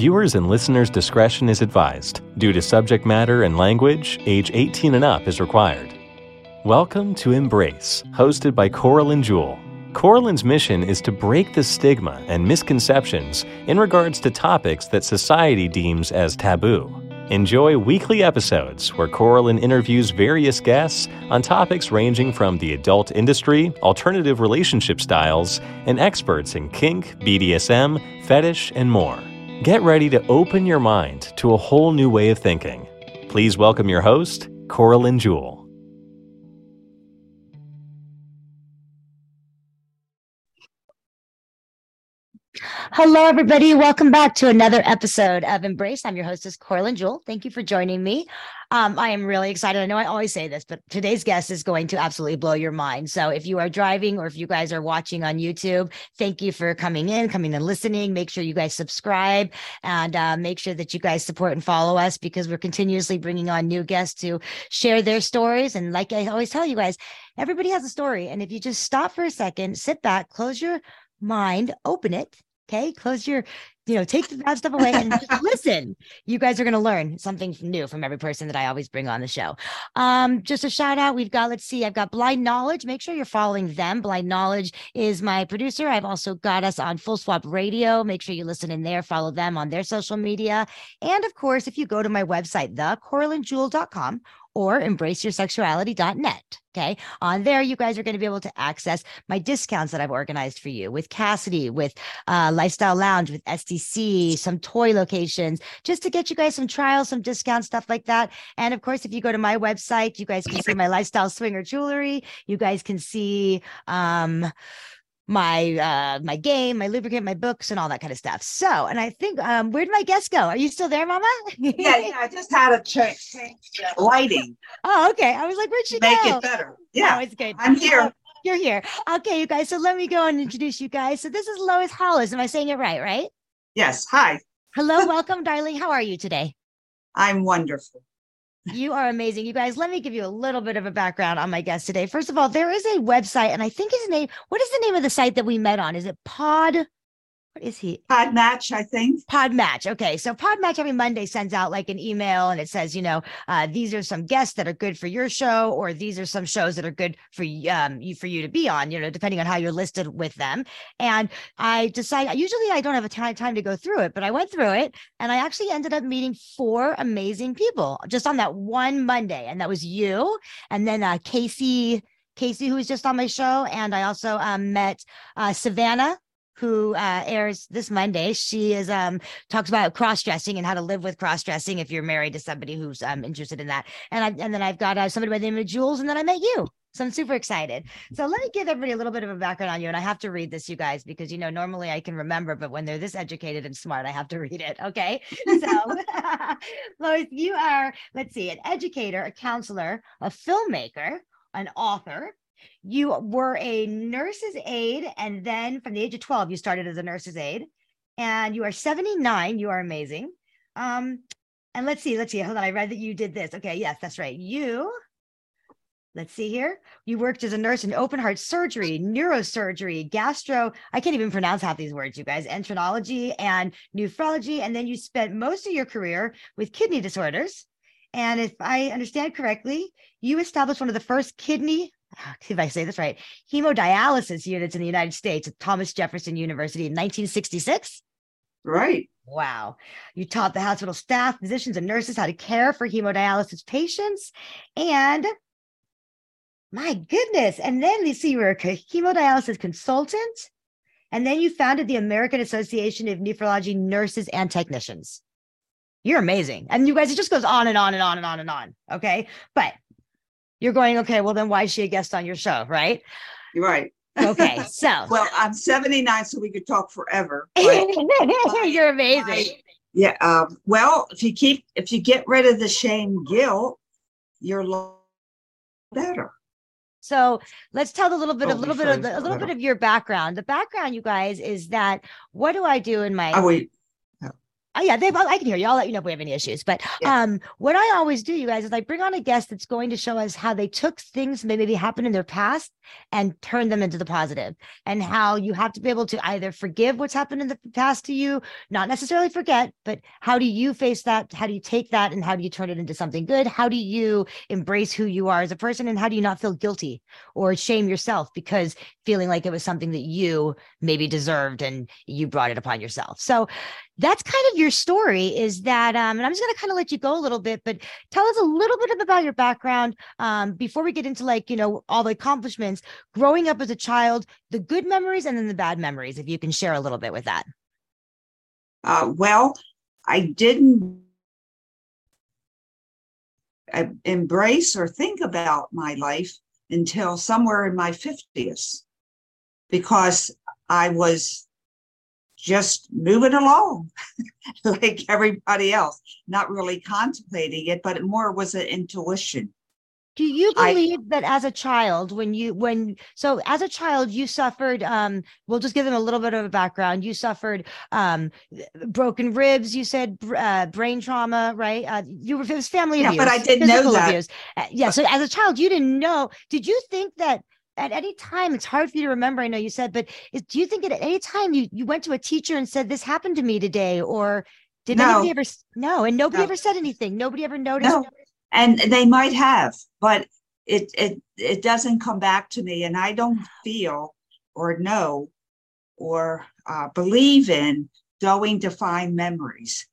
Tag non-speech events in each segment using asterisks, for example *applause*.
Viewers and listeners' discretion is advised. Due to subject matter and language, age 18 and up is required. Welcome to Embrace, hosted by Coralyn Jewell. Coralyn's mission is to break the stigma and misconceptions in regards to topics that society deems as taboo. Enjoy weekly episodes where Coralyn interviews various guests on topics ranging from the adult industry, alternative relationship styles, and experts in kink, BDSM, fetish, and more. Get ready to open your mind to a whole new way of thinking. Please welcome your host, Coralyn Jewell. Hello, everybody. Welcome back to another episode of Embrace. I'm your hostess, Coralyn Jewell. Thank you for joining me. Um, I am really excited. I know I always say this, but today's guest is going to absolutely blow your mind. So if you are driving or if you guys are watching on YouTube, thank you for coming in, coming and listening. Make sure you guys subscribe and uh, make sure that you guys support and follow us because we're continuously bringing on new guests to share their stories. And like I always tell you guys, everybody has a story. And if you just stop for a second, sit back, close your mind, open it Okay. Close your, you know, take the bad stuff away and just *laughs* listen. You guys are going to learn something new from every person that I always bring on the show. Um, just a shout out. We've got, let's see, I've got Blind Knowledge. Make sure you're following them. Blind Knowledge is my producer. I've also got us on Full Swap Radio. Make sure you listen in there, follow them on their social media. And of course, if you go to my website, thecoralynjewell.com or embraceyoursexuality.net. Okay. On there, you guys are going to be able to access my discounts that I've organized for you with Cassidy, with uh, Lifestyle Lounge, with STC, some toy locations, just to get you guys some trials, some discounts, stuff like that. And of course, if you go to my website, you guys can see my lifestyle swinger jewelry. You guys can see, um, my uh my game, my lubricant, my books, and all that kind of stuff. So, and I think um where did my guest go? Are you still there, Mama? yeah, yeah. I just had a change, lighting. *laughs* Oh, okay. I was like, where'd she go? Make go? it better. Yeah, oh, it's good. I'm here. You're here. Okay, you guys. So let me go and introduce you guys. So this is Lois Hollis. Am I saying it right? Right? Yes. Hi. Hello, welcome, darling. How are you today? I'm wonderful. You are amazing. You guys, let me give you a little bit of a background on my guest today. First of all, there is a website, and I think his name, what is the name of the site that we met on? Is it Pod? What is he? Pod Match, I think. Pod Match. Okay. So Pod Match every Monday sends out like an email and it says, you know, uh, these are some guests that are good for your show, or these are some shows that are good for um, you for you to be on, you know, depending on how you're listed with them. And I decided usually I don't have a time time to go through it, but I went through it and I actually ended up meeting four amazing people just on that one Monday. And that was you, and then uh, Casey. Casey, who was just on my show, and I also um, met uh, Savannah, who uh, airs this Monday. She is um talks about cross dressing and how to live with cross dressing if you're married to somebody who's um interested in that. And I and then I've got uh, somebody by the name of Jules, and then I met you. So I'm super excited. So let me give everybody a little bit of a background on you. And I have to read this, you guys, because you know, normally I can remember, but when they're this educated and smart, I have to read it. Okay. *laughs* So *laughs* Lois, you are, let's see, an educator, a counselor, a filmmaker, an author, you were a nurse's aide, and then from the age of 12, you started as a nurse's aide, and you are 79. You are amazing. Um, and let's see, let's see. Hold on. I read that you did this. Okay, yes, that's right. You Let's see here. You worked as a nurse in open heart surgery, neurosurgery, gastro. I can't even pronounce half these words, you guys. Enterology and nephrology. And then you spent most of your career with kidney disorders. And if I understand correctly, you established one of the first kidney *laughs* if I say this right, hemodialysis units in the United States at Thomas Jefferson University in 1966. Right. Wow. You taught the hospital staff, physicians, and nurses how to care for hemodialysis patients. And my goodness. And then you see, you were a hemodialysis consultant. And then you founded the American Association of Nephrology Nurses and Technicians. You're amazing. And you guys, it just goes on and on and on and on and on. Okay. But you're going, okay, well, then why is she a guest on your show? Right. You're right. Okay. *laughs* So, well, I'm 79, so we could talk forever. *laughs* you're amazing. yeah. Um, well, if you keep, if you get rid of the shame, guilt, you're better. So let's tell a little bit, oh, a little bit of the, a little bit of your background. The background, you guys, is that what do I do in my? Oh wait, Oh, yeah, they, I can hear you. I'll let you know if we have any issues. But Yeah. um, what I always do, you guys, is I bring on a guest that's going to show us how they took things that maybe happened in their past and turned them into the positive, and how you have to be able to either forgive what's happened in the past to you, not necessarily forget, but how do you face that? How do you take that, and how do you turn it into something good? How do you embrace who you are as a person, and how do you not feel guilty or shame yourself because feeling like it was something that you maybe deserved and you brought it upon yourself? So that's kind of your story is that um, and i'm just going to kind of let you go a little bit but tell us a little bit about your background um, before we get into like you know all the accomplishments growing up as a child the good memories and then the bad memories if you can share a little bit with that. Uh, well, I didn't embrace or think about my life until somewhere in my 50s because I was just moving along *laughs* like everybody else, not really contemplating it, but it more was an intuition. do you I- believe that as a child when you when so as a child you suffered um we'll just give them a little bit of a background you suffered um broken ribs you said uh, brain trauma right uh, you were it was family Yeah, abuse but I didn't know that. abuse. Uh, yeah so as a child you didn't know did you think that at any time it's hard for you to remember i know you said but is, do you think at any time you you went to a teacher and said this happened to me today or did No. anybody ever no and nobody No. ever said anything nobody ever noticed No, and they might have, but it it it doesn't come back to me, and I don't feel or know or uh, believe in going to find memories.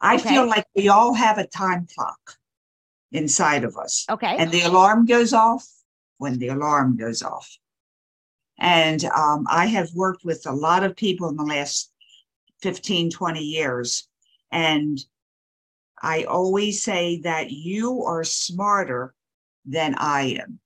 I Okay. feel like we all have a time clock inside of us, okay and the alarm goes off when the alarm goes off. And um, I have worked with a lot of people in the last 15, 20 years. And I always say that you are smarter than I am.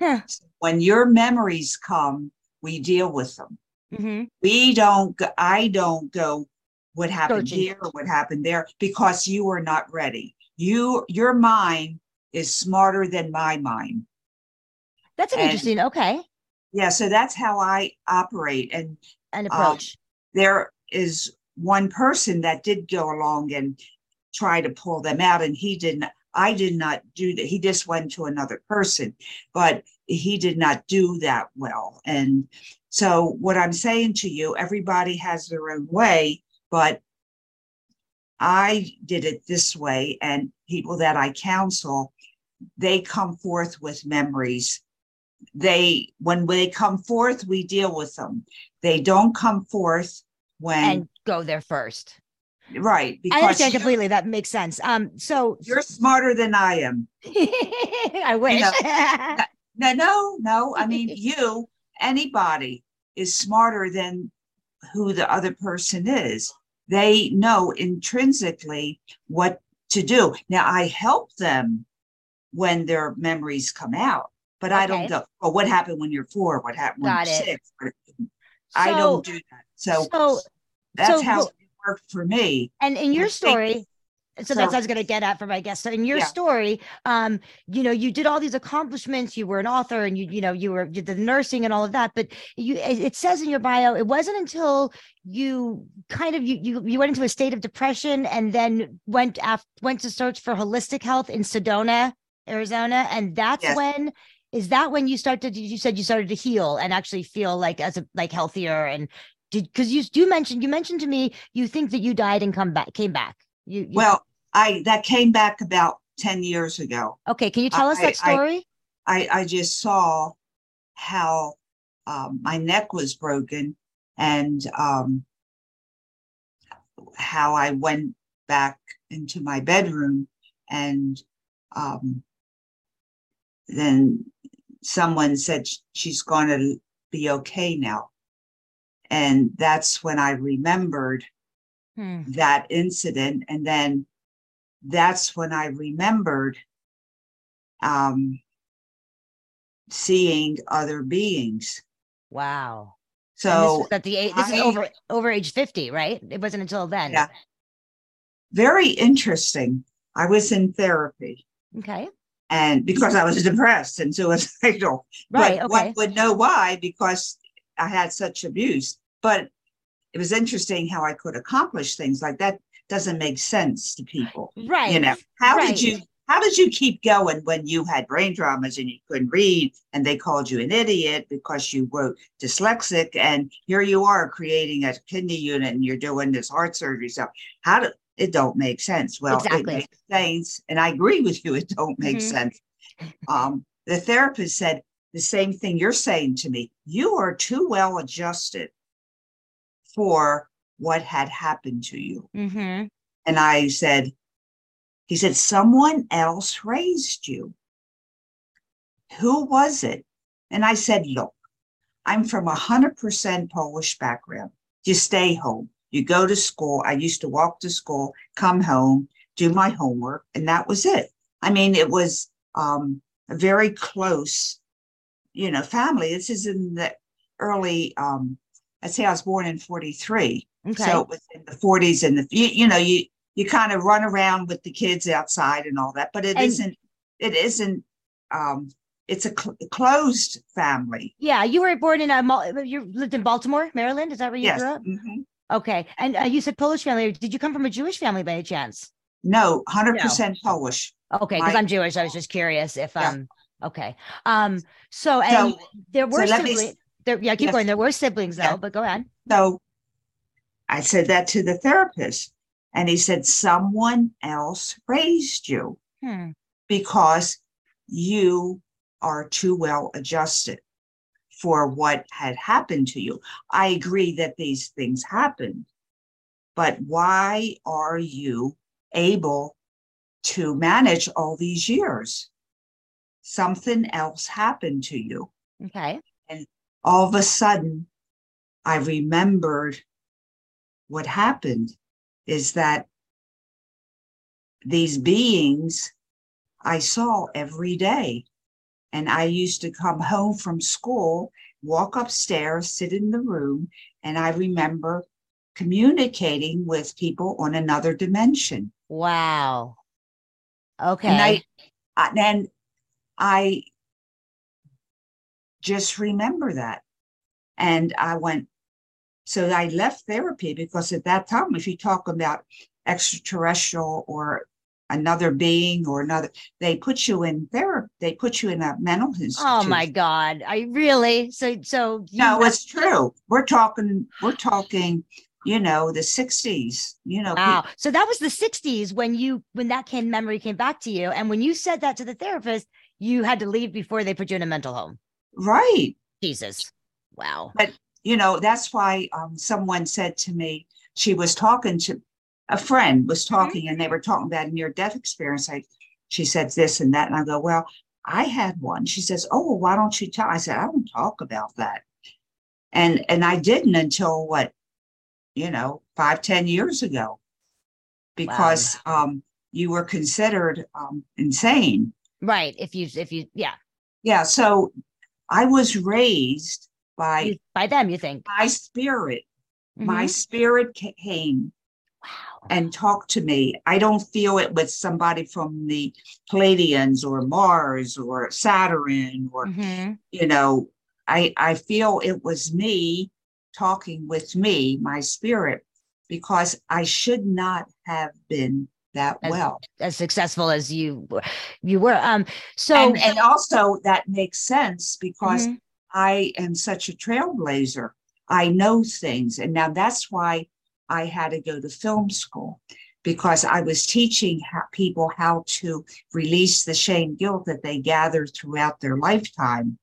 Huh. When your memories come, we deal with them. hmm We don't, I don't go, what happened Searching. here, what happened there, because you are not ready. You, your mind is smarter than my mind. That's an And- interesting okay Yeah, so that's how I operate. And an Um, approach there is one person that did go along and try to pull them out, and he didn't. I did not do that. He just went to another person, but he did not do that well. And so, what I'm saying to you, everybody has their own way, but I did it this way, and people that I counsel, they come forth with memories. They, when they come forth, we deal with them. They don't come forth when, and go there first right, i understand completely that makes sense um so you're smarter than I am. *laughs* i wish No, no, no. I mean, *laughs* you, anybody is smarter than who the other person is. They know intrinsically what to do. Now, I help them when their memories come out, but I don't Okay. go, oh, what happened when you're four? What happened when Got you're it. six? What- I don't do that. So so that's so how it worked for me. and in your Well, story so that's what I was going to get at for my guest. So in your Yeah. story, um, you know, you did all these accomplishments. You were an author, and you, you know, you were you did the nursing and all of that. But you, it says in your bio, it wasn't until you kind of you you you went into a state of depression and then went af- went to search for holistic health in Sedona, Arizona, and that's Yes. when is that when you started? You said you started to heal and actually feel like as a like healthier and did because you you mentioned you mentioned to me you think that you died and come back came back. You, you Well, I that came back about 10 years ago. okay, can you tell us that I- I- story? I, I just saw how um, my neck was broken and um, how I went back into my bedroom and um, then someone said she's going to be okay now. And that's when I remembered Hmm. that incident. And then that's when I remembered um, seeing other beings. Wow. So at the age, this is over over age 50, right? It wasn't until then. Yeah. very interesting. I was in therapy Okay. And because I was depressed and suicidal. *laughs* Right. but Okay. one would know why because I had such abuse. But it was interesting how I could accomplish things like that. doesn't make sense to people. Right. You know, how right. did you how did you keep going when you had brain traumas and you couldn't read and they called you an idiot because you were dyslexic and here you are creating a kidney unit and you're doing this heart surgery stuff how do it don't make sense well Exactly. it makes sense and i agree with you it don't make Mhm. sense um the therapist said the same thing you're saying to me you are too well adjusted for what had happened to you Mm-hmm. and I said, he said, someone else raised you. Who was it? And I said, look, I'm from a hundred percent Polish background. You stay home. You go to school. I used to walk to school, come home, do my homework, and that was it. I mean, it was um, a very close, you know, family. This is in the early, um, I'd say I was born in 43. Okay. So it was in the 40s and the you, you know you you kind of run around with the kids outside and all that, but it not it isn't um it's a cl- closed family. yeah, you were born in a you lived in Baltimore, Maryland. Is that where you Yes. grew up? mhm. Okay. And uh, you said Polish family. Did you come from a Jewish family by any chance? No, 100% Polish. Okay, because I'm Jewish. I was just curious if Yeah. um okay. Um so and So there were me siblings. There, yeah, keep Yes. going. There were siblings though, Yeah. but go ahead. so I said that to the therapist and he said someone else raised you Hmm. because you are too well adjusted for what had happened to you. I agree that these things happened, but why are you able to manage all these years? Something else happened to you. Okay. And all of a sudden, I remembered what happened is that these beings I saw every day. And I used to come home from school, walk upstairs, sit in the room, and I remember communicating with people on another dimension. Wow. Okay. And I, and I just remember that. And I went, so I left therapy because at that time, if you talk about extraterrestrial or another being or another, they put you in therapy, they put you in a mental institute. oh my God. I really so so No, left- it's true. We're talking, we're talking, you know, the 60s, you know, Wow. So that was the 60s when you when that came memory came back to you. And when you said that to the therapist, you had to leave before they put you in a mental home. right. Jesus. Wow. But you know that's why um, someone said to me she was talking to a friend was talking and they were talking about a near death experience I, she said this and that and i go well i had one she says oh well why don't you tell i said i don't talk about that and and i didn't until what you know five ten years ago because um you were considered um insane Right. If you if you yeah. yeah so i was raised by by them, you think. my spirit my Mhm. spirit came wow. And talk to me. I don't feel it with somebody from the Pleiadians or Mars or Saturn or Mhm. you know, I I feel it was me talking with me, my spirit, because I should not have been that As- well. As successful as you you were. Um so and and also that makes sense because Mhm. I am such a trailblazer. I know things. And now that's why I had to go to film school because I was teaching people how to release the shame guilt that they gather throughout their lifetime.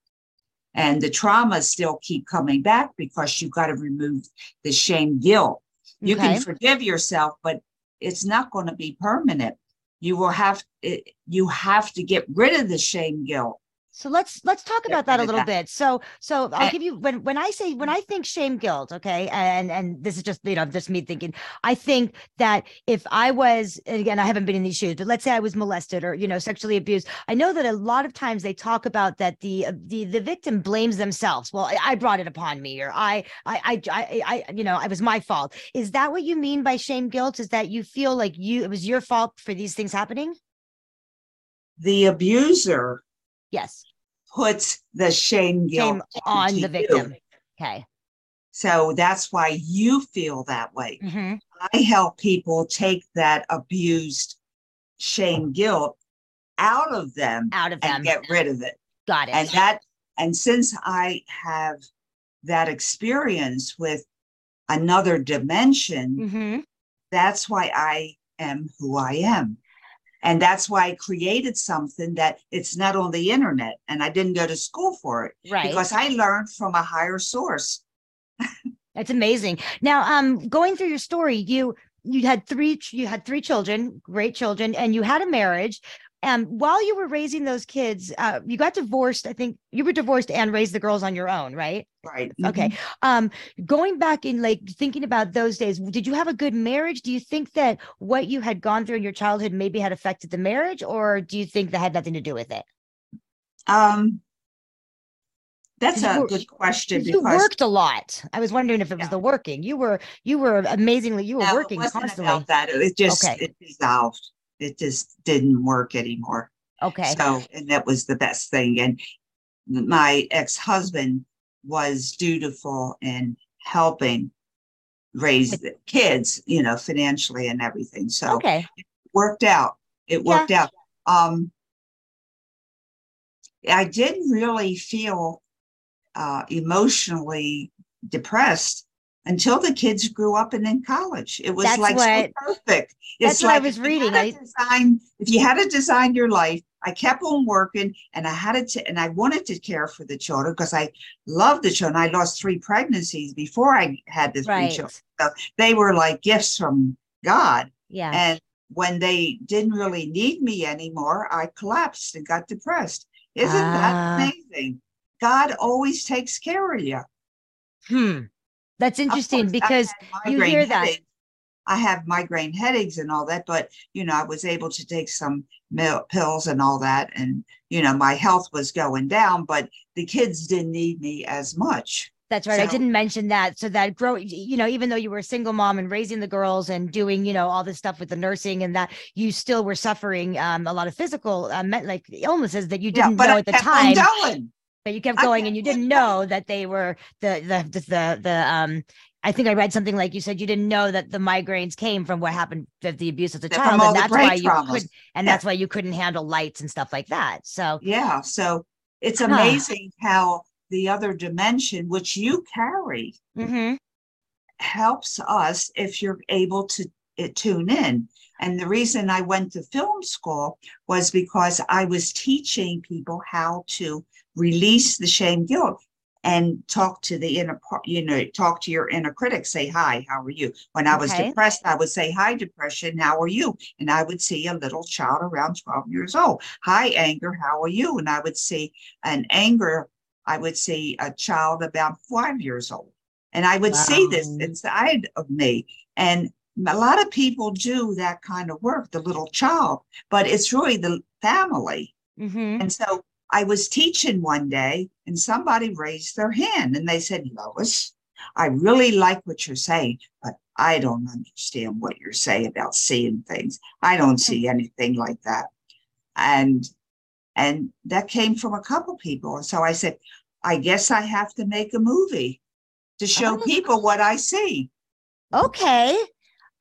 And the traumas still keep coming back because you've got to remove the shame guilt. You Okay. can forgive yourself, but it's not going to be permanent. You will have it, you have to get rid of the shame guilt. So let's let's talk Get about that a little that. bit. So so I'll I- give you when when I say when I think shame guilt, okay, and and this is just you know just me thinking. I think that if I was and again I haven't been in these shoes, but let's say I was molested or you know sexually abused, I know that a lot of times they talk about that the uh, the the victim blames themselves. Well, I, I brought it upon me, or I I I I, I you know it was my fault. Is that what you mean by shame guilt? Is that you feel like you it was your fault for these things happening? The abuser Yes, puts the shame guilt shame on the you. victim. Okay. So that's why you feel that way. hmm I help people take that abused shame, guilt out of them out of them. and get rid of it. Got it. And that, and since I have that experience with another dimension, Mhm. that's why I am who I am. And that's why I created something that it's not on the internet and I didn't go to school for it Right. because I learned from a higher source. That's amazing. Now, um, going through your story, you you had three you had three children, great children, and you had a marriage. Um, while you were raising those kids, uh, you got divorced. I think you were divorced and raised the girls on your own, right? Right. Okay. Um, going back in like thinking about those days, did you have a good marriage? Do you think that what you had gone through in your childhood maybe had affected the marriage, or do you think that had nothing to do with it? Um, that's a good question You worked a lot. I was wondering if it was Yeah. the working. You were you were amazingly you were No, it working wasn't constantly. about that. It just Okay. it dissolved. It just didn't work anymore. Okay. So, and that was the best thing. And my ex-husband was dutiful in helping raise the kids, you know, financially and everything. So Okay. worked out. It Yeah. worked out. Um, I didn't really feel uh, emotionally depressed until the kids grew up and in college. It was That's like what- so perfect. that's It's what I like was if you reading. I- design, if you had to design your life, I kept on working and I had to, and I wanted to care for the children because I loved the children. I lost three pregnancies before I had the three Right. children. They were like gifts from God. Yeah. And when they didn't really need me anymore, I collapsed and got depressed. Isn't Ah. that amazing? God always takes care of you. Hmm. That's interesting course, because you hear that. headaches. I have migraine headaches and all that, but you know, I was able to take some mil- pills and all that, and you know, my health was going down, but the kids didn't need me as much. that's right. I didn't mention that. So that grow, you know, even though you were a single mom and raising the girls and doing, you know, all this stuff with the nursing and that, you still were suffering um, a lot of physical, uh, me- like illnesses that you didn't but know I at the time. But you kept going and you didn't know that they were the the the the, the um I think I read something like you said you didn't know that the migraines came from what happened that the abuse as a From child and the that's why you traumas. could and Yeah. that's why you couldn't handle lights and stuff like that. So Yeah, so it's Huh. amazing how the other dimension, which you carry, mhm. helps us if you're able to uh, tune in. And the reason I went to film school was because I was teaching people how to release the shame guilt and talk to the inner part, you know, talk to your inner critic, say, Hi, how are you? When I was Okay. depressed, I would say, Hi, depression, how are you? And I would see a little child around 12 years old. Hi, anger, how are you? And I would see an anger, I would see a child about five years old. And I would see this inside of me. And a lot of people do that kind of work, the little child, but it's really the family. Mhm. And so I was teaching one day and somebody raised their hand and they said, Lois, I really like what you're saying, but I don't understand what you're saying about seeing things. I don't hmm. see anything like that. And and that came from a couple people. And so I said, I guess I have to make a movie to show Oh. people what I see. Okay.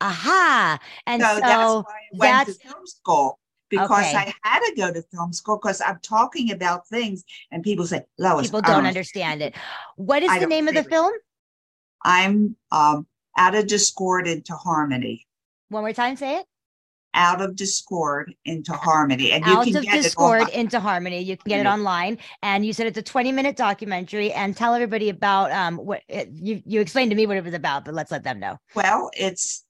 Aha. And so, so, that's why I went that's- to film school because Okay. I had to go to film school because I'm talking about things and people say, Lois, people don't understand it. What is I the name of the film? I'm um, out of discord into harmony. One more time, say it. Out of discord into harmony, and you Out can of get Discord it into Harmony. You can get it online. And you said it's a 20 minute documentary and tell everybody about um what it, you, you explained to me what it was about, but let's let them know. Well, it's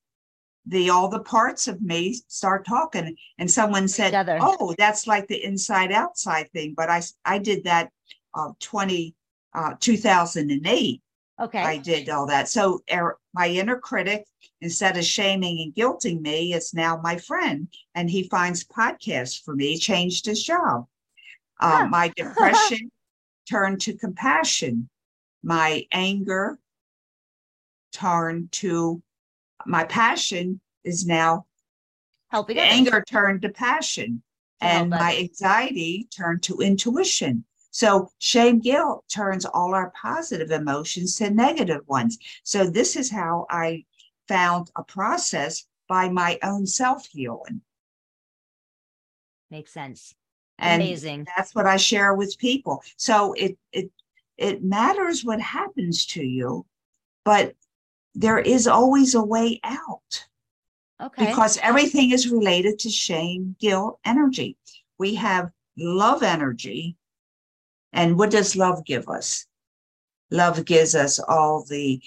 the all the parts of me start talking, and someone said. "Oh, that's like the inside outside thing." But i i did that uh, 20 uh, 2008. Okay. I did all that. So er, my inner critic, instead of shaming and guilting me, is now my friend, and he finds podcasts for me. Changed his job. Uh, Huh. My *laughs* depression turned to compassion. My anger turned to my passion is now Helping anger turned to passion and my anxiety turned to intuition so shame guilt turns all our positive emotions to negative ones so this is how i found a process by my own self healing. Makes sense. And Amazing. that's what I share with people. So it it it matters what happens to you, but there is always a way out Okay. because everything is related to shame, guilt, energy. We have love energy. And what does love give us? Love gives us all the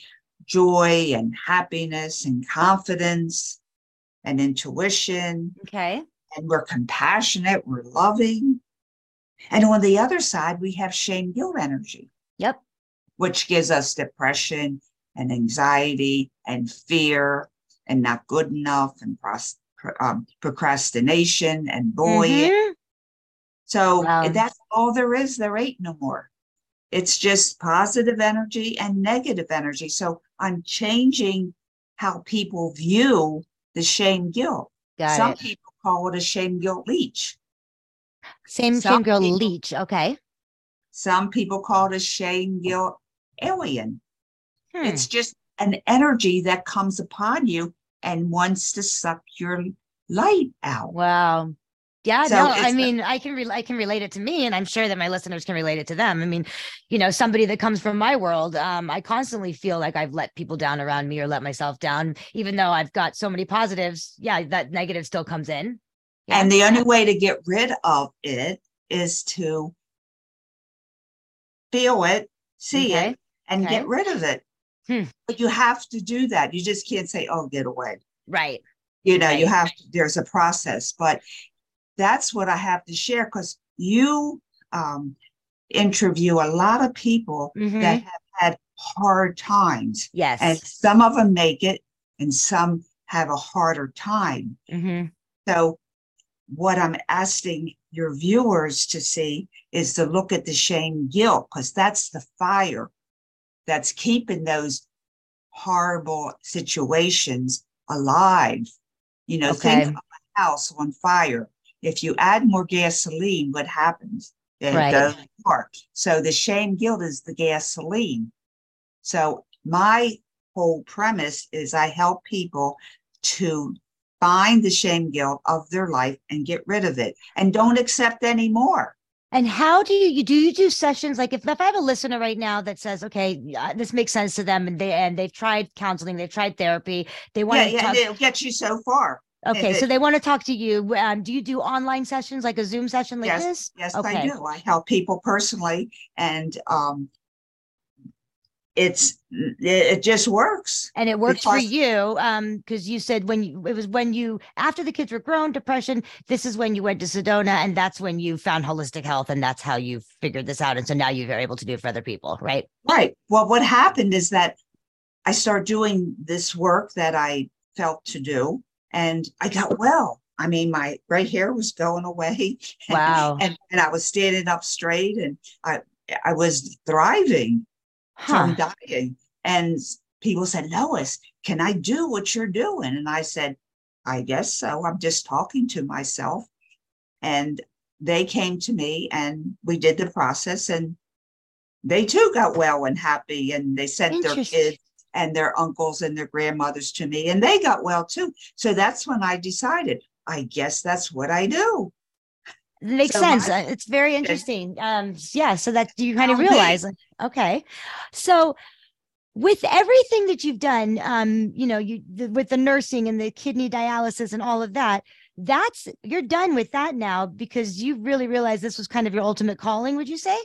joy and happiness and confidence and intuition. okay. And we're compassionate, we're loving. And on the other side, we have shame, guilt energy, Yep. which gives us depression and anxiety and fear and not good enough and pros- um, procrastination and bullying. Mhm. So Wow. that's all there is. There ain't no more. It's just positive energy and negative energy. So I'm changing how people view the shame guilt. Got Some it. people call it a shame guilt leech. Same some shame guilt leech. Okay. Some people call it a shame guilt alien. Hmm. It's just an energy that comes upon you and wants to suck your light out. Wow. Yeah, So no, I mean, I can re- I can relate it to me, and I'm sure that my listeners can relate it to them. I mean, you know, somebody that comes from my world, um, I constantly feel like I've let people down around me or let myself down, even though I've got so many positives. Yeah, that negative still comes in. Yeah. And the only way to get rid of it is to feel it, see Okay, it, and okay. get rid of it. Hmm. But you have to do that. You just can't say, oh, get away. right. You know, you have to, there's a process. But that's what I have to share because you um, interview a lot of people Mhm. that have had hard times. Yes. And some of them make it and some have a harder time. hmm So, what I'm asking your viewers to see is to look at the shame guilt, because that's the fire that's keeping those horrible situations alive. You know, Okay. think of a house on fire. If you add more gasoline, what happens? It Right. goes apart. So the shame guilt is the gasoline. So my whole premise is I help people to find the shame guilt of their life and get rid of it and don't accept any more. And how do you, do you do sessions like if, if I have a listener right now that says, okay, this makes sense to them, and they and they've tried counseling, they've tried therapy, they want Yeah, to yeah, talk, it'll get you so far. okay, it- so they want to talk to you. Um, do you do online sessions like a Zoom session like Yes, this? Yes, Okay. I do. I help people personally and um it's it, just works. And it works for you, um, because you said when you it was when you after the kids were grown, depression. This is when you went to Sedona, and that's when you found holistic health, and that's how you figured this out. And so now you're able to do it for other people, right? Right. Well, what happened is that I started doing this work that I felt to do and I got well. I mean, my gray hair was going away. *laughs* Wow. and, and I was standing up straight and I I was thriving Huh. from dying. And people said, Lois, can I do what you're doing? And I said, I guess so. I'm just talking to myself. And they came to me and we did the process and they too got well and happy and they sent their kids and their uncles and their grandmothers to me and they got well too. So that's when I decided, I guess that's what I do. Makes So sense. my- Uh, It's very interesting. Um, yeah, so that you kind of realize, like, okay. So with everything that you've done, um, you know, you the, with the nursing and the kidney dialysis and all of that, that's you're done with that now because you really realized this was kind of your ultimate calling, would you say?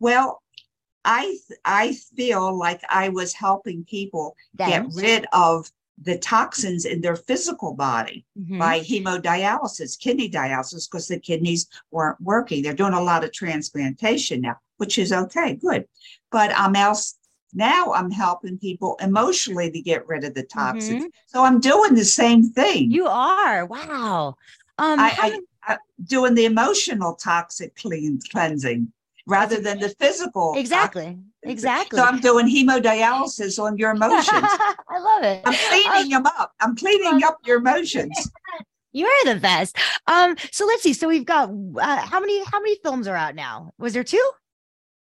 Well, I I feel like I was helping people Then get rid of the toxins in their physical body Mhm. by hemodialysis, kidney dialysis, because the kidneys weren't working. They're doing a lot of transplantation now, which is okay, good. But I'm else now I'm helping people emotionally to get rid of the toxins. So I'm doing the same thing. Mm-hmm. you are. Wow. Um, I- how I- doing the emotional toxic clean cleansing rather than the physical. toxic exactly. So I'm doing hemodialysis on your *laughs* emotions. I love it. I'm cleaning them up. I'm cleaning up your emotions. *laughs* You are the best. Um, so let's see. So we've got uh, how many how many films are out now? Was there two?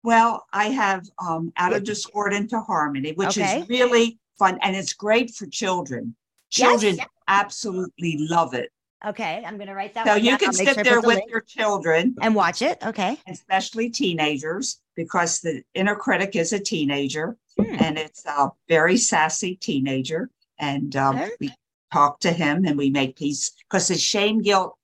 Well, I have um, Out of Discord into Harmony, which Okay. is really fun and it's great for children. Yes. Children absolutely love it. Okay, I'm gonna write that. So you down. can sit sure there with your children, and watch it. Okay. especially teenagers, because the inner critic is a teenager Hmm. and it's a very sassy teenager. And um, Okay. we talk to him and we make peace because the shame guilt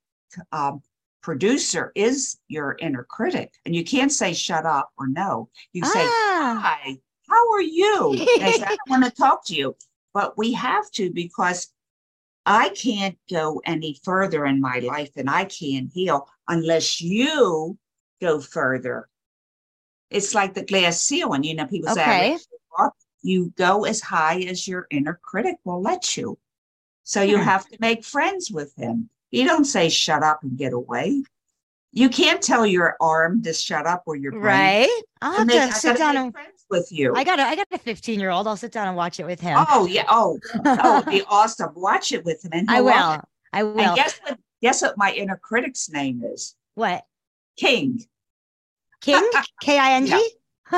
um, producer is your inner critic. And you can't say shut up or no. You say, Ah, Hi, how are you? I say, I don't want to talk to you. But we have to because I can't go any further in my life and I can't heal unless you go further. It's like the glass ceiling, you know, people say, Okay. far. you go as high as your inner critic will let you. So you Hmm. have to make friends with him. You don't say shut up and get away. You can't tell your arm to shut up or your brain. right. I'll have make- to I sit down and with you. I got a I got a 15 year old. I'll sit down and watch it with him. Oh yeah. Oh, oh, it'd be *laughs* awesome. Watch it with him. And I will. I will. And guess what? Guess what my inner critic's name is? what? King. King? *laughs* K I N G?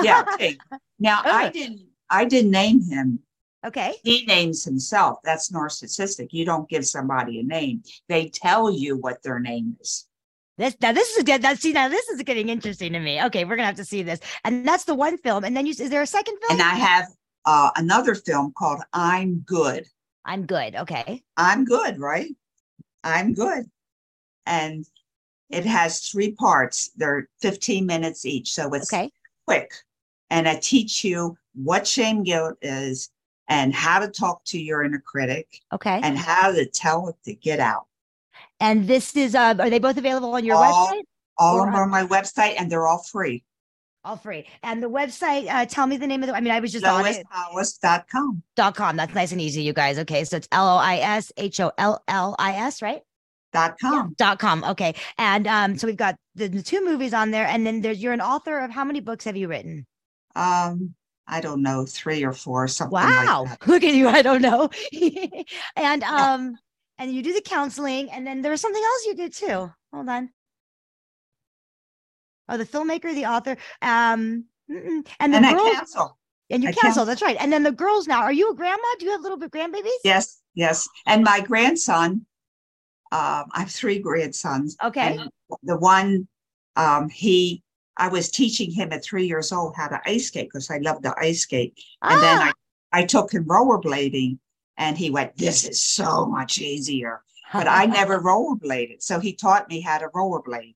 Yeah, King. Now *laughs* oh. I Oh. didn't. I didn't name him. Okay. He names himself. That's narcissistic. You don't give somebody a name. They tell you what their name is. This now this is good. That see now this is getting interesting to me. Okay, we're gonna have to see this. And that's the one film. And then you is there a second film? And I have uh, another film called I'm Good. I'm good. Okay. I'm good, right? I'm good. And it has three parts. They're 15 minutes each. So it's Okay. quick. And I teach you what shame guilt is and how to talk to your inner critic Okay. and how to tell it to get out. And this is uh are they both available on your All- website? All of them are on my website and they're all free. All free. And the website, uh tell me the name of the I mean I was just on it. LoisHollis.com. Dot com. That's nice and easy, you guys. Okay. So it's L O I S H O L L I S, right? Dot com. Dot com. Okay. And um, so we've got the, the two movies on there, and then there's you're an author of how many books have you written? Um, I don't know, three or four, something Wow. like that. *laughs* Look at you. I don't know. *laughs* and Yeah. um, and you do the counseling, and then there was something else you did too. Hold on. Oh, the filmmaker, the author, um, and the And I girls, cancel. and you I counsel. counsel. That's right. And then the girls now. Are you a grandma? Do you have little bit grandbabies? Yes, yes. And my grandson, um, I have three grandsons. Okay. The one, um, he, I was teaching him at three years old how to ice skate because I love to ice skate. And then Ah! I, I took him rollerblading and he went, This is so much easier. But I *laughs* never rollerbladed. So he taught me how to rollerblade.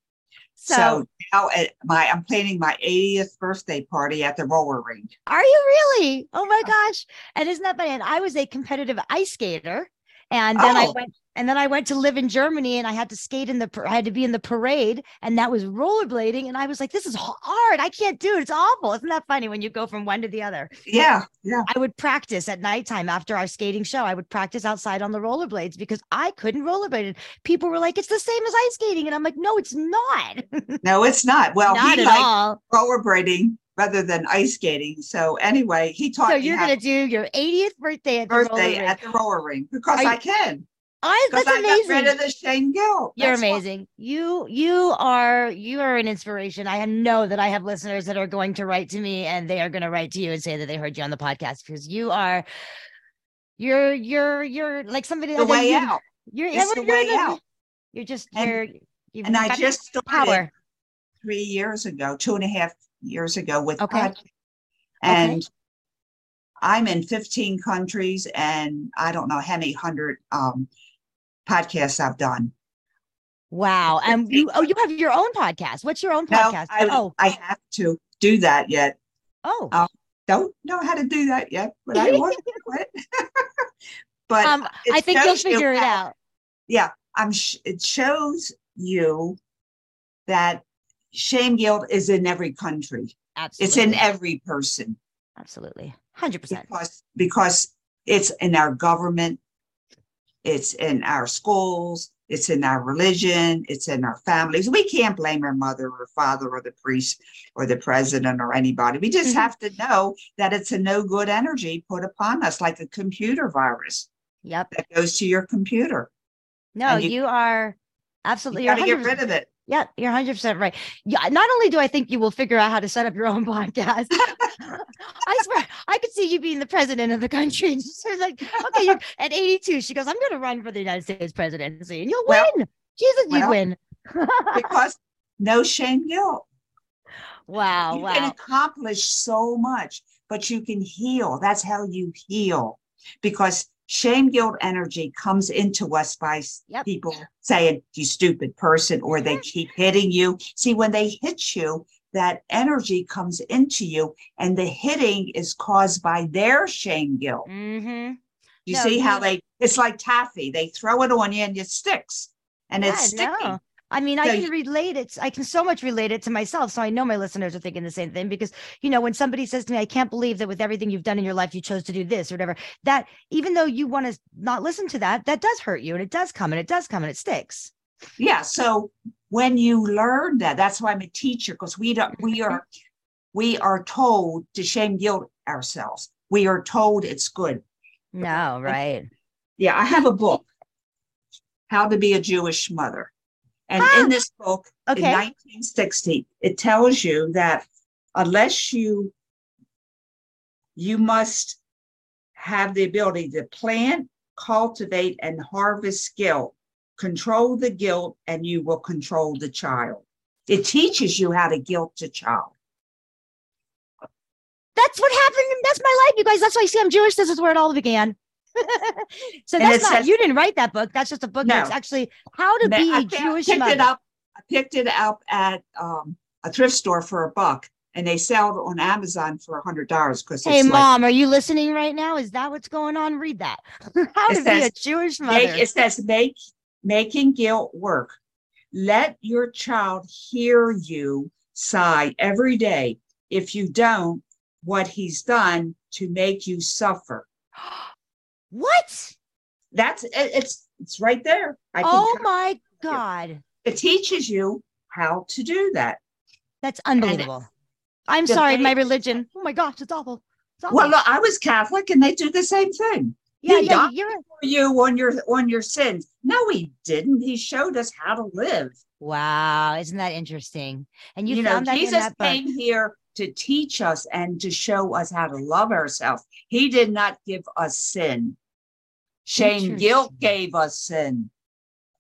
so, So, now at my I'm planning my 80th birthday party at the roller rink. Are you really? Oh my uh, gosh. And isn't that funny? And I was a competitive ice skater. And then I Oh. went and then I went to live in Germany and I had to skate in the I had to be in the parade and that was rollerblading and I was like this is hard. I can't do it. It's awful. Isn't that funny when you go from one to the other? Yeah, yeah. I would practice at nighttime after our skating show. I would practice outside on the rollerblades because I couldn't rollerblade. And people were like, it's the same as ice skating. And I'm like, no, it's not. *laughs* No, it's not. Well, not he at liked all. rollerblading rather than ice skating. So anyway, he taught So you're gonna do your 80th birthday at the roller birthday rink. at the roller rink because you- I can. I, that's I got rid amazing. of the shame guilt. You're That's why- amazing. You you are you are an inspiration. I know that I have listeners that are going to write to me and they are going to write to you and say that they heard you on the podcast because you are you're you're you're like somebody the way you, out. You're, It's the you're way the- out. You're just And- you're you've And I just started power. three years ago, two and a half years ago with Okay. podcast. And I'm in 15 countries and I don't know how many hundred um, podcasts I've done. Wow. And you oh you have your own podcast. What's your own No, podcast? I, oh I have to do that yet. oh uh, Don't know how to do that yet, but I *laughs* want to do it. *laughs* but um I think you'll shows you figure it how- out. Yeah, I'm. Sh- it shows you that shame guilt is in every country. Absolutely. It's in every person Absolutely. 100%. because because it's in our government, it's in our schools, it's in our religion, it's in our families. We can't blame our mother or father or the priest or the president or anybody. We just Mhm. have to know that it's a no good energy put upon us, like a computer virus Yep. that goes to your computer. No, you, you- are absolutely You got to get rid of it. Yeah, you're 100% right. Yeah, not only do I think you will figure out how to set up your own *laughs* podcast, I swear I could see you being the president of the country. *laughs* And she's like, okay, you're *laughs* at 82. She goes, I'm going to run for the United States presidency and you'll Well, win. Jesus, you'd win. because no shame guilt. wow, you can accomplish so much, but you can heal. That's how you heal. Because shame guilt energy comes into us by Yep. people saying, you stupid person, or they Mhm. keep hitting you. See, when they hit you, that energy comes into you, and the hitting is caused by their shame guilt. Mm-hmm. You No, see how they, it's like taffy. They throw it on you and it sticks. And it's Yeah, sticky. no. I mean, I can relate it. I can so much relate it to myself. So I know my listeners are thinking the same thing because, you know, when somebody says to me, I can't believe that with everything you've done in your life, you chose to do this or whatever, that even though you want to not listen to that, that does hurt you and it does come and it does come and it sticks. Yeah. So when you learn that, that's why I'm a teacher, because we don't, *laughs* we are, we are told to shame guilt ourselves. We are told it's good. No, right. Yeah. I have a book, How to Be a Jewish Mother. And Ah! in this book, in 1960, it tells you that unless you, you must have the ability to plant, cultivate, and harvest guilt, control the guilt, and you will control the child. It teaches you how to guilt a child. That's what happened. That's my life, you guys. That's why I see I'm Jewish. This is where it all began. *laughs* so that's not, says- you didn't write that book. That's just a book that's actually how to be I a Jewish picked mother. it up. I picked it up at um, a thrift store for a buck, and they sell it on Amazon for a hundred dollars because Hey, like mom, are you listening right now? Is that what's going on? Read that. *laughs* How to be a says, Jewish mother. make, it says make making guilt work. Let your child hear you sigh every day. If you don't, what he's done to make you suffer. *gasps* *gasps* what? That's it- it's it's right there. I Oh my God. it teaches you how to do that. That's unbelievable. I'm the sorry, my religion. Oh my gosh, it's awful. It's awful. Well, look, I was Catholic and they do the same thing. yeah, he yeah, you're For you on your on your sins. No, he didn't. He showed us how to live. wow. Isn't that interesting? And you, You, know, found that in Jesus came here to teach us and to show us how to love ourselves. He did not give us sin. Shame, guilt gave us sin.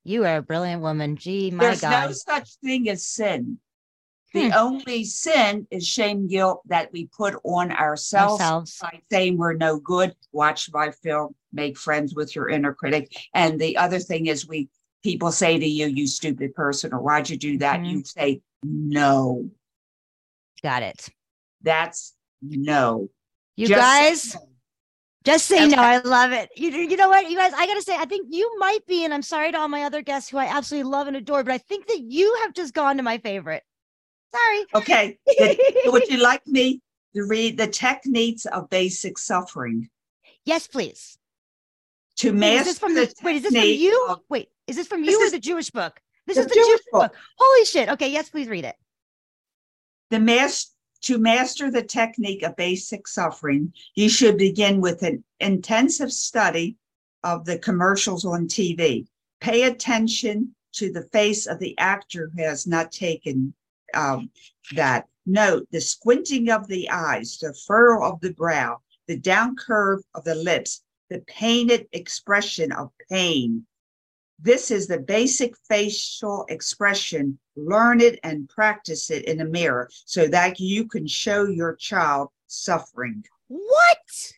You are a brilliant woman. Gee, my There's God. There's no such thing as sin. The Hmm. only sin is shame, guilt that we put on ourselves Ourselves. by saying we're no good. Watch my film, make friends with your inner critic. And the other thing is we people say to you, you stupid person, or why'd you do that? Mhm. You say no. Got it. That's no. You Just guys, no. just say That's no. I love it. You, you know what, you guys, I got to say, I think you might be, and I'm sorry to all my other guests who I absolutely love and adore, but I think that you have just gone to my favorite. Sorry. Okay. Would *laughs* you like me to read the techniques of basic suffering? yes, please. To Wait, is this from the the, wait, is this from you? of Wait, is this from This you or is the Jewish book? This the is the Jewish Jewish book. book. Holy shit. Okay, yes, please read it. The mas- to master the technique of basic suffering, you should begin with an intensive study of the commercials on TV. Pay attention to the face of the actor who has not taken um, that. Note the squinting of the eyes, the furrow of the brow, the down curve of the lips, the painted expression of pain. This is the basic facial expression. Learn it and practice it in a mirror so that you can show your child suffering. What?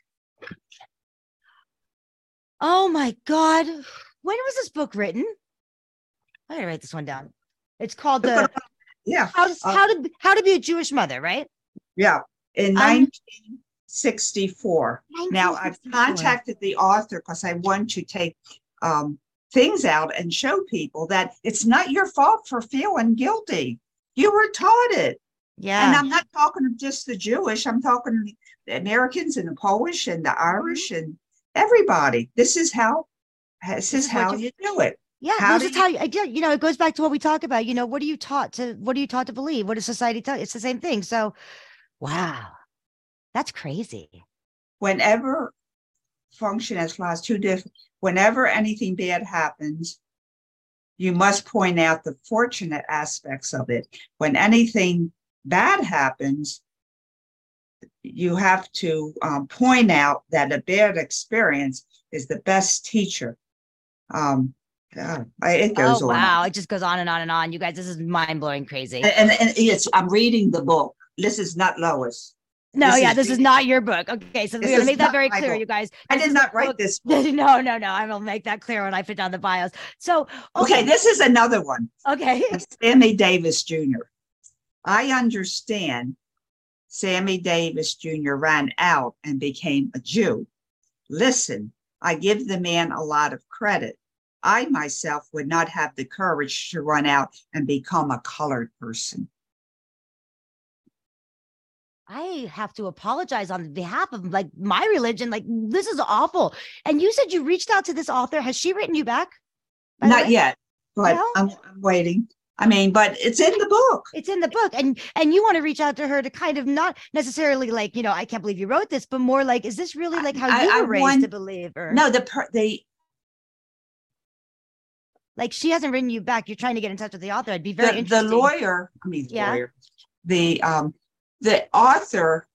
Oh my God. When was this book written? I gotta write this one down. It's called the Yeah, how to, uh, how to how to be a Jewish mother, right? yeah. In Um, 1964. Now I've contacted the author because I want to take um, things out and show people that it's not your fault for feeling guilty. You were taught it. Yeah. And I'm not talking of just the Jewish, I'm talking the Americans and the Polish and the Mm-hmm. Irish and everybody. This is how this is how you- do it. Yeah, How this is how you, again, you know, it goes back to what we talk about. You know, what are you taught to what are you taught to believe? What does society tell you? It's the same thing. So wow. That's crazy. Whenever function as flies two different, whenever anything bad happens, you must point out the fortunate aspects of it. When anything bad happens, you have to um, point out that a bad experience is the best teacher. Um, God, it goes oh on. wow, it just goes on and on and on. You guys, this is mind blowing crazy. And, and, and it's, I'm reading the book. This is not Lois. No, This yeah, is this is not your book. Okay, so we're gonna make that very clear, book. you guys. I did not write book- this *laughs* book. no, no, no. I will make that clear when I put down the bios. So Okay, okay, this is another one. okay. Sammy Davis Jr. I understand Sammy Davis Jr. ran out and became a Jew. Listen, I give the man a lot of credit. I myself would not have the courage to run out and become a colored person. I have to apologize on behalf of like my religion. Like this is awful. And you said you reached out to this author. Has she written you back? Not yet, but No? I'm, I'm waiting. I mean, but it's in the book. It's in the book, and and you want to reach out to her to kind of not necessarily like you know I can't believe you wrote this, but more like is this really like how I- you I were raised want- to believe, or No, the per, the like she hasn't written you back. You're trying to get in touch with the author. I'd be very the, the lawyer, I mean, Yeah. lawyer, the um, the author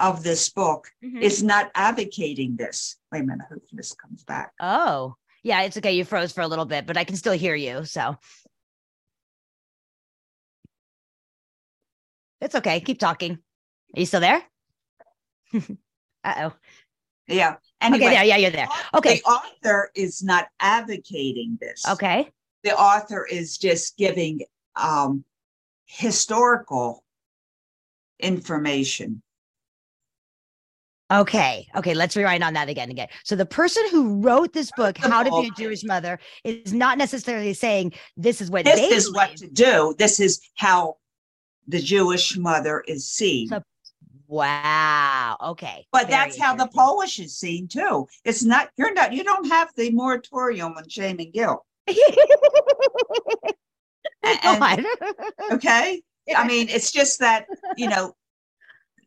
of this book Mhm. is not advocating this. Wait a minute, hopefully this comes back. Oh, yeah, it's okay. You froze for a little bit, but I can still hear you. So it's okay. Keep talking. Are you still there? *laughs* uh oh. Yeah. Anyway, Okay, there. Yeah, you're there. Okay. The author is not advocating this. Okay. The author is just giving um, historical information. Okay. Okay. Let's rewind on that again. Again. So the person who wrote this book, How to Be a. Jewish Mother, is not necessarily saying this is what This is what to do. This is how the Jewish mother is seen. So- Wow. Okay. But Very that's how the. Polish is seen too. It's not, you're not, you don't have the moratorium on shame and guilt. *laughs* And- *laughs* okay. I mean, it's just that, you know,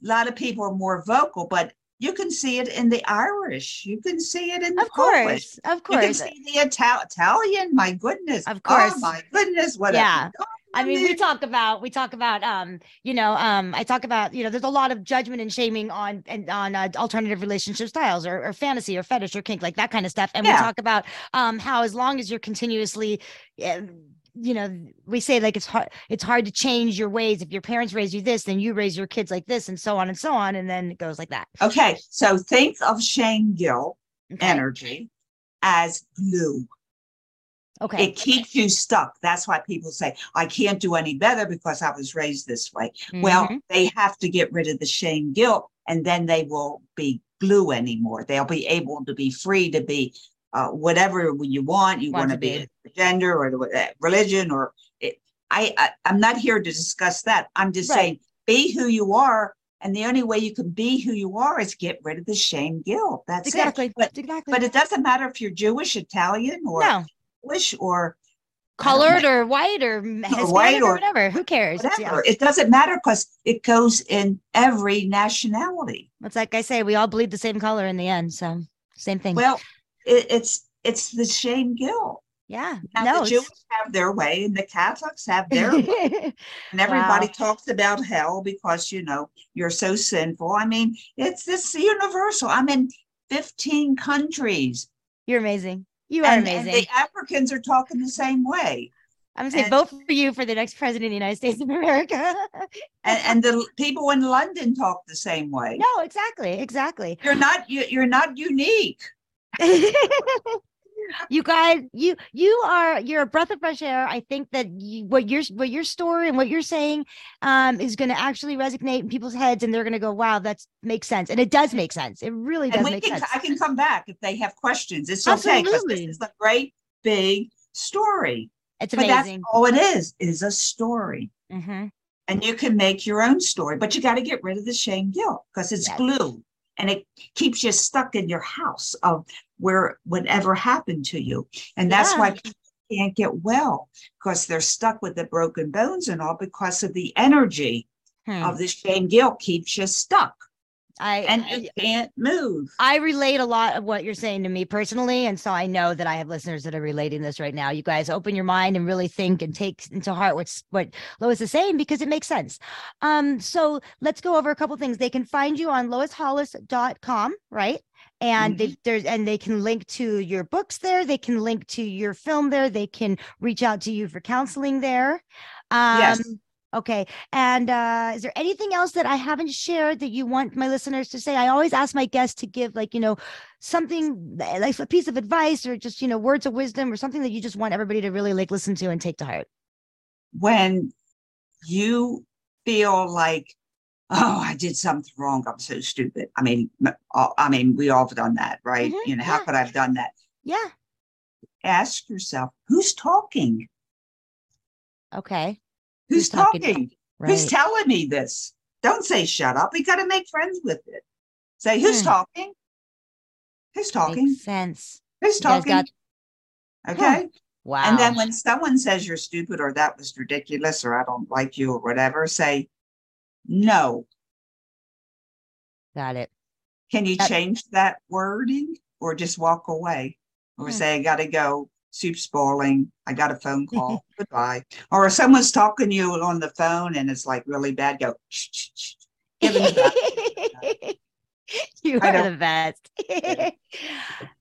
a lot of people are more vocal, but you can see it in the Irish. You can see it in the of Polish. course. Of You can course. see the Ital- Italian. My goodness. Of course. Oh my goodness. What Yeah. A, I mean, we talk about we talk about um, you know, um, I talk about you know, there's a lot of judgment and shaming on and on uh, alternative relationship styles or, or fantasy or fetish or kink, like that kind of stuff. And we talk about um how as long as you're continuously, uh, you know, we say like it's hard it's hard to change your ways. If your parents raise you this, then you raise your kids like this, and so on and so on, and then it goes like that. Okay. So think of shame guilt Okay. energy as glue. okay. It keeps you stuck. That's why people say, I can't do any better because I was raised this way. Well, Mhm. they have to get rid of the shame guilt and then they will be glue anymore. They'll be able to be free to be uh, whatever you want. You Want want to be be. gender or the uh, religion or it, I, I I'm not here to discuss that. I'm just Right. saying be who you are. And the only way you can be who you are is get rid of the shame guilt. That's exactly. it. But exactly. but it doesn't matter if you're Jewish, Italian, or no, English or colored or white or Hispanic white or, or whatever. Who cares? It's- yeah. whatever. It doesn't matter because it goes in every nationality. It's like I say, we all bleed the same color in the end. So same thing. Well, it, it's it's the shame guilt. yeah. Now no. the Jews have their way, and the Catholics have their way, *laughs* and everybody Wow. talks about hell because you know you're so sinful. I mean, it's this universal. I'm in 15 countries, You're amazing. You are and, and amazing. the Africans are talking the same way, I'm gonna say and- vote for you for the next president of the United States of America. *laughs* and, and the people in London talk the same way. no, exactly, exactly. You're not you, you're not unique. *laughs* you guys, you you are you're a breath of fresh air. I think that you, what your what your story and what you're saying um, is going to actually resonate in people's heads, and they're going to go, "Wow, that makes sense," and it does make sense. It really does and make can sense. I can come back if they have questions. It's okay because this is a great big story. It's But that's amazing. all it is, is a story. hmm And you can make your own story, but you got to get rid of the shame guilt because it's Yes. glue and it keeps you stuck in your house of where whatever happened to you. And that's why people can't get well because they're stuck with the broken bones and all because of the energy Hmm. of the shame guilt keeps you stuck. I and can't move. I relate a lot of what you're saying to me personally. And so I know that I have listeners that are relating this right now. You guys open your mind and really think and take into heart what's what Lois is saying because it makes sense. Um, so let's go over a couple things. They can find you on loishollis.com, right? And they there's and they can link to your books there, they can link to your film there, they can reach out to you for counseling there. Um Yes. Okay. And uh, is there anything else that I haven't shared that you want my listeners to say? I always ask my guests to give, like, you know, something like a piece of advice or just, you know, words of wisdom or something that you just want everybody to really like listen to and take to heart. when you feel like, oh, I did something wrong. I'm so stupid. I mean, I mean, we all have done that, right? Mhm, You know, how yeah. could I have done that? Yeah. Ask yourself, who's talking? Okay. Who's, Who's talking? talking? Right. Who's telling me this? Don't say shut up. We got to make friends with it. Say, who's Hmm. talking? Who's talking? Makes sense. Who's talking? got- okay. Wow. And then when someone says you're stupid or that was ridiculous or I don't like you or whatever, say, no. got it. Can you That- change that wording or just walk away? Or Hmm. say, I gotta go, soup's boiling, I got a phone *laughs* call, goodbye. Or if someone's talking to you on the phone and it's like really bad, go, shh, shh, shh. Give them the *laughs* you I are know. the best. *laughs*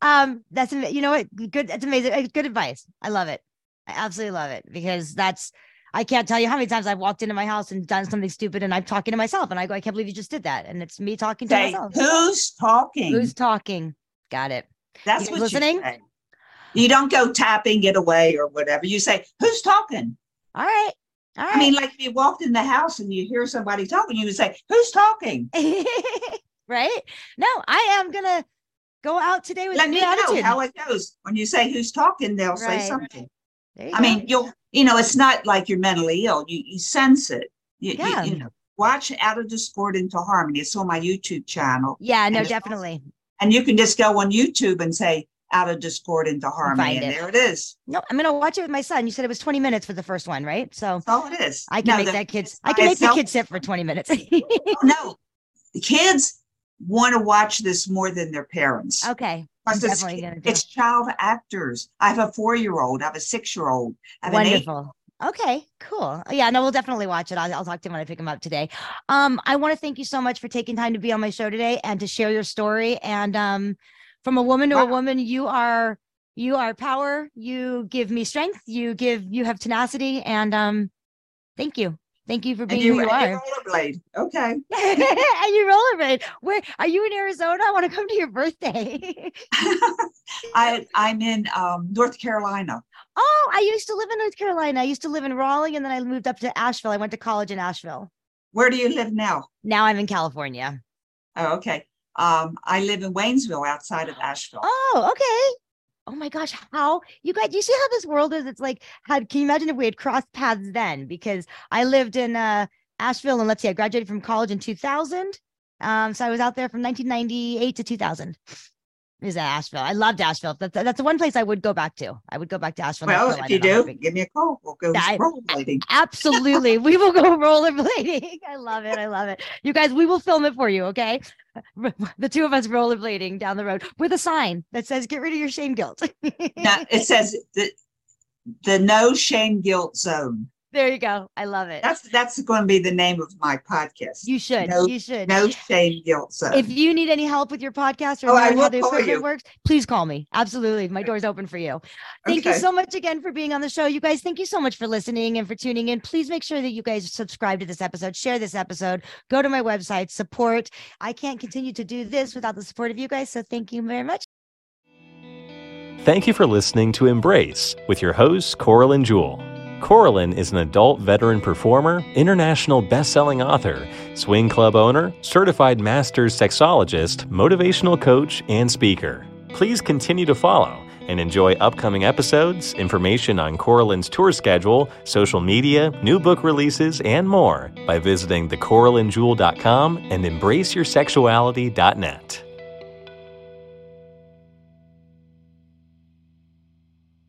um, that's you know what? Good. That's amazing. Uh, Good advice. I love it. I absolutely love it because that's. I can't tell you how many times I've walked into my house and done something stupid, and I'm talking to myself, and I go, "I can't believe you just did that," and it's me talking to Say, myself. who's talking? Who's talking? Got it. That's you what listening? You don't go tapping it away or whatever. You say, who's talking? All right. All right. I mean, like if you walked in the house and you hear somebody talking, you would say, who's talking? *laughs* right? No, I am gonna go out today with Let me new know how it goes. When you say who's talking, they'll Right. say something. You I go. mean, you'll, you know, it's not like you're mentally ill. You, you sense it. You, you- Yeah. you know, watch Out of Discord into Harmony. It's on my YouTube channel. yeah, no, and definitely. And you can just go on YouTube and say Out of Discord into Harmony. And there it is. No, I'm gonna watch it with my son. You said it was 20 minutes for the first one, right? So That's all it is. I can No, make the- that kids. I can make the kids sit for 20 minutes. *laughs* No, the kids want to watch this more than their parents. okay, it's, it's child actors. I have a four-year-old. I have a six-year-old. I have an. Wonderful. Okay, cool. Yeah, no, we'll definitely watch it. I'll, I'll talk to him when I pick him up today. Um, I want to thank you so much for taking time to be on my show today and to share your story. And um, from a woman to a woman, you are you are power. You give me strength. You give you have tenacity. And um, thank you, thank you for And being you, who you and are. you rollerblade. Okay. *laughs* and you rollerblade. Where are you in Arizona? I want to come to your birthday. *laughs* I I'm in um, North Carolina. oh, I used to live in North Carolina. I used to live in Raleigh, and then I moved up to Asheville. I went to college in Asheville. Where do you live now? Now I'm in California. Oh, okay. Um, I live in Waynesville, outside of Asheville. Oh, okay. Oh my gosh, how you guys? You see how this world is? It's like, how can you imagine if we had crossed paths then? Because I lived in uh, Asheville, and let's see, I graduated from college in 2000. Um, so I was out there from 1998 to 2000. Is Asheville? I loved Asheville. That's that's the one place I would go back to. I would go back to Asheville. Well, if you do, give me a call. We'll go I- rollerblading. Absolutely. *laughs* we will go rollerblading. I love it. I love it. You guys, we will film it for you, okay? *laughs* The two of us rollerblading down the road with a sign that says, get rid of your shame guilt. It says the the no shame guilt zone. There you go. I love it. That's that's going to be the name of my podcast. you should. no- you should. no shame guilt zone. If you need any help with your podcast or Oh, I how will the equipment works, please call me. Absolutely. My door's open for you. Thank you so much again for being on the show. You guys, thank you so much for listening and for tuning in. Please make sure that you guys subscribe to this episode, share this episode, go to my website, support. I can't continue to do this without the support of you guys. So thank you very much. Thank you for listening to Embrace with your hosts, Coral and Jewel. Corlin is an adult veteran performer, international best-selling author, swing club owner, certified master's sexologist, motivational coach, and speaker. Please continue to follow and enjoy upcoming episodes, information on Corlin's tour schedule, social media, new book releases, and more by visiting thecorlinjewel.com and embraceyoursexuality.net.